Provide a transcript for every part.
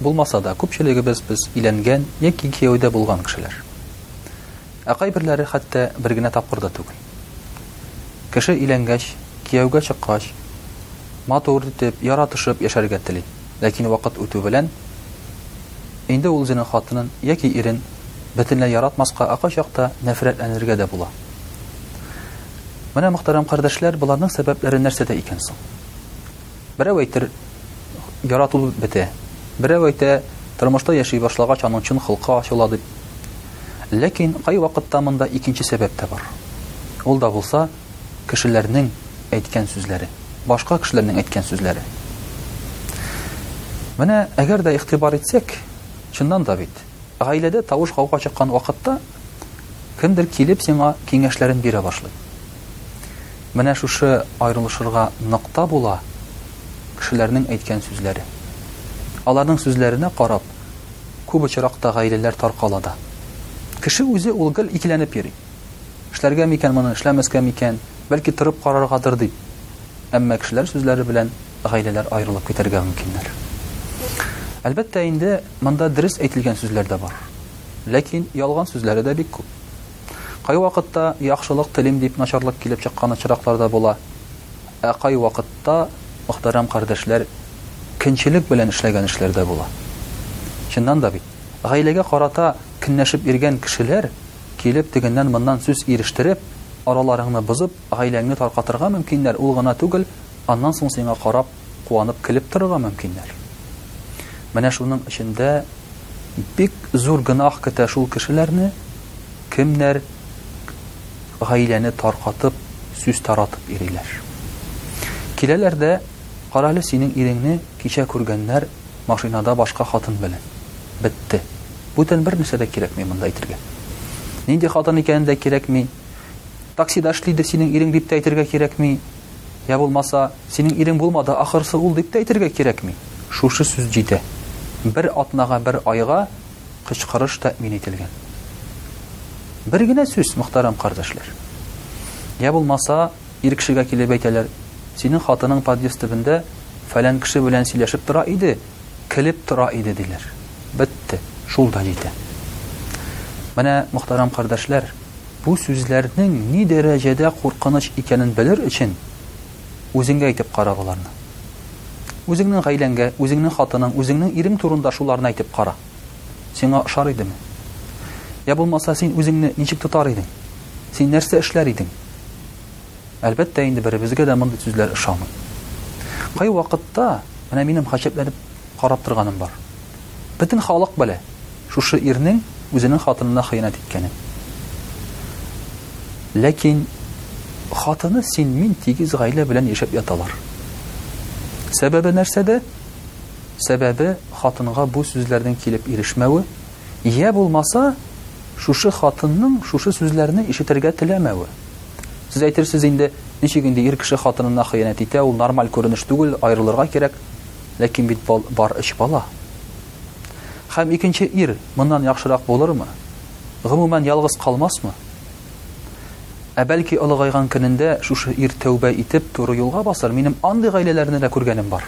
Булмаса да, күпчелегебез без өйләнгән яки кияүдә булган кешеләр. Ә кайберләре хәтта бер генә тапкыр да түгел. Кеше өйләнгәч, кияүгә чыккач, матур итеп, яратышып яшәргә тели. Ләкин вакыт үтү белән инде ул үзенең хатынын яки ирен бөтенләй яратмаска, ә кайчакта нәфрәтләнергә дә була. Менә, мөхтәрәм кардәшләр, боларның сәбәпләре нәрсәдә икән соң? Берәү әйтер, ярату бетә. Берәү әйтә, тормышта яши башлагач аның чын холкы ачыла дип. Ләкин кайвакытта монда икенче сәбәп тә бар. Ул да булса, кешеләрнең әйткән сүзләре, башка кешеләрнең әйткән сүзләре. Менә әгәр дә игътибар итсәк, чыннан да бит, Гаиләдә тавыш-гауга чыккан вакытта, кемдер килеп сиңа киңәшләрен бирә башлый. Менә шушы аерылышырга нокта була кешеләрнең әйткән сүзләре. Аларның сүзләренә карап, күп очракта гаиләләр таркала да. Кеше үзе ул гел икеләнеп йөри. Эшләргә микән моны, эшләмәскә микән, бәлки торып караргадыр дип. Әмма кешеләр сүзләре белән Гаиләләр аерылып китәргә мөмкиннәр. Әлбәттә инде, монда дөрес әйтелгән сүзләр дә бар. Ләкин ялган сүзләре дә бик күп. Кайвакытта яхшылык телим дип начарлык килеп чыккан очраклар да була. Ә кайвакытта, мөхтәрәм кардәшләр, көнчелек белән эшләгән эшләр дә була. Чыннан да бит, гаиләгә карата көнләшеп йөргән кешеләр килеп тегеннән-моннан сүз ирештереп, араларыңны бозып, гаиләңне таркатырга мөмкиннәр, ул гына түгел, Аннан соң сиңа карап, куанып көлеп торырга мөмкиннәр. Менә шуның өчен дә бик зур гөнаһ көтә шул кешеләрне, кемнәр гаиләне таркатып, сүз таратып йөриләр. Киләләр дә, Кара әле, синең иреңне кичә күргәннәр машинада башка хатын белән. Бетте. Бүтән бернәрсә дә кирәкми монда әйтергә. Нинди хатын икәне дә кирәкми. Таксида эшлидер синең ирең дип тә әйтергә кирәкми. Йә булмаса, синең ирең булмады, ахрысы, ул дип тә әйтергә кирәкми. Шушы сүз җитә. Бер атнага, бер айга кычкырыш тәэмин ителгән. Бер генә сүз, мөхтәрәм кардәшләр. Йә булмаса, ир кешегә килеп әйтәләр, синең хатының подъезд төбендә фәлән кеше белән сөйләшеп тора иде, көлеп тора иде, диләр. Бетте, шул да җитә. Менә, мөхтәрәм кардәшләр, Бу сүзләрнең ни дәрәҗәдә куркыныч икәнен белер өчен, үзеңгә әйтеп кара боларны. Үзеңнең гаиләңгә, үзеңнең хатының, үзеңнең ирең турында шуларны әйтеп кара. Сиңа ошар идеме? Йә булмаса, син үзеңне ничек тотар идең? Син нәрсә эшләр идең? Әлбәттә инде, беребезгә дә мондый сүзләр ошамый. Кайвакытта, менә минем гаҗәпләнеп карап торганым бар. Бөтен халык белә шушы ирнең үзенең хатынына хыянәт иткәнен. Ләкин хатыны син-мин тигез гаилә белән яшәп яталар. Сәбәбе нәрсәдә? Сәбәбе хатынга бу сүзләрнең килеп ирешмәве, йә булмаса, шушы хатынның шушы сүзләрне ишетергә теләмәве. Сез әйтерсез инде, ничек инде ир кеше хатынына хыянәт итә, ул нормаль күренеш түгел, аерылырга кирәк. Ләкин бит бар өч бала. Хәм икенче ир моннан яхшырак булырмы? Гомумән ялгыз калмасмы? Ә бәлки олыгайган көнендә шушы ир тәүбә итеп туры юлга басар, минем андый гаиләләрне дә күргәнем бар.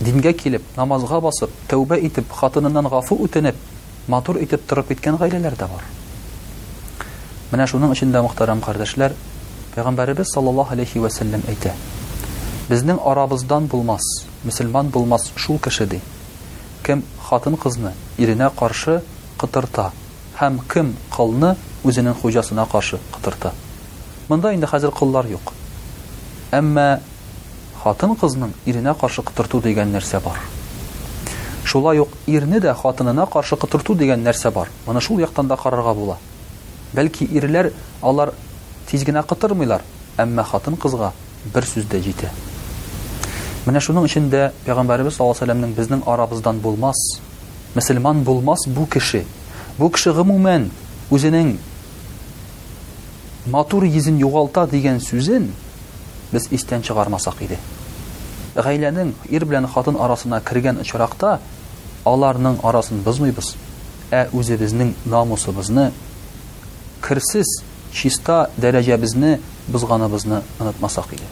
Дингә килеп, намазга басып, тәүбә итеп, хатыныннан гафу үтенеп, Матур итеп торып киткән гаиләләр дә бар. Менә шуның өчен дә, мөхтәрәм кардәшләр, Пәйгамбәребез саллаллаһу алейхи вә сәлләм әйтә, Безнең арабыздан булмас, мөселман булмас шул кеше, ди, кем хатын-кызны иренә каршы котырта һәм кем колны үзенең хуҗасына каршы котырта. Монда инде хәзер коллар юк. Әмма. Хатын-кызның иренә каршы котырту дигән нәрсә бар. Шулай ук ирне дә хатынына каршы котырту дигән нәрсә бар. Моны шул яктан да карарга була. Бәлки ирләр алар тиз генә котырмыйлар, әмма хатын-кызга бер сүз дә җитә. Менә шуның өчен дә Пәйгамбәребез саллаллаһу алейһи вә сәлләмнең безнең арабыздан булмас, мөселман булмас бу кеше, бу кеше гомумән үзенең Матур йөзен югалта дигән сүзен без истән чыгармасак иде. Гаиләнең ир белән хатын арасына кергән очракта аларның арасын бозмыйбыз, ә үзебезнең намусыбызны, керсез, чиста дәрәҗәбезне бозганыбызны онытмасак иде.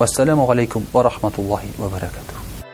Вәссәламү галәйкүм вә рахматуллаһи вә бәрәкәтүһ.